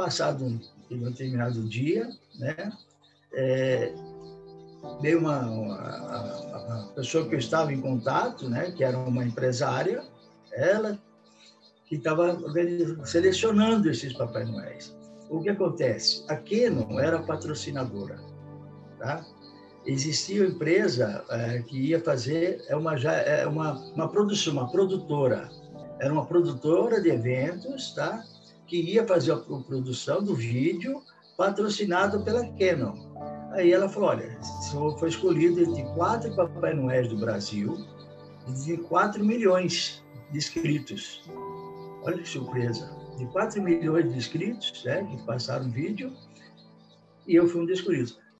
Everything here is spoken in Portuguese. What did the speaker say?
passado um, um determinado dia, né? É, uma, uma, pessoa que eu estava em contato, né? Que era uma empresária, ela que estava selecionando esses Papai Noéis. O que acontece? A Canon era patrocinadora, tá? Existia uma empresa é, que ia fazer é uma é uma uma produção, uma produtora, era uma produtora de eventos, tá? Que ia fazer a produção do vídeo patrocinado pela Canon. Aí ela falou, olha, foi escolhido entre quatro Papai Noéis do Brasil de 4 milhões de inscritos. Olha que surpresa. De 4 milhões de inscritos, né, que passaram vídeo, e eu fui um dos escolhidos.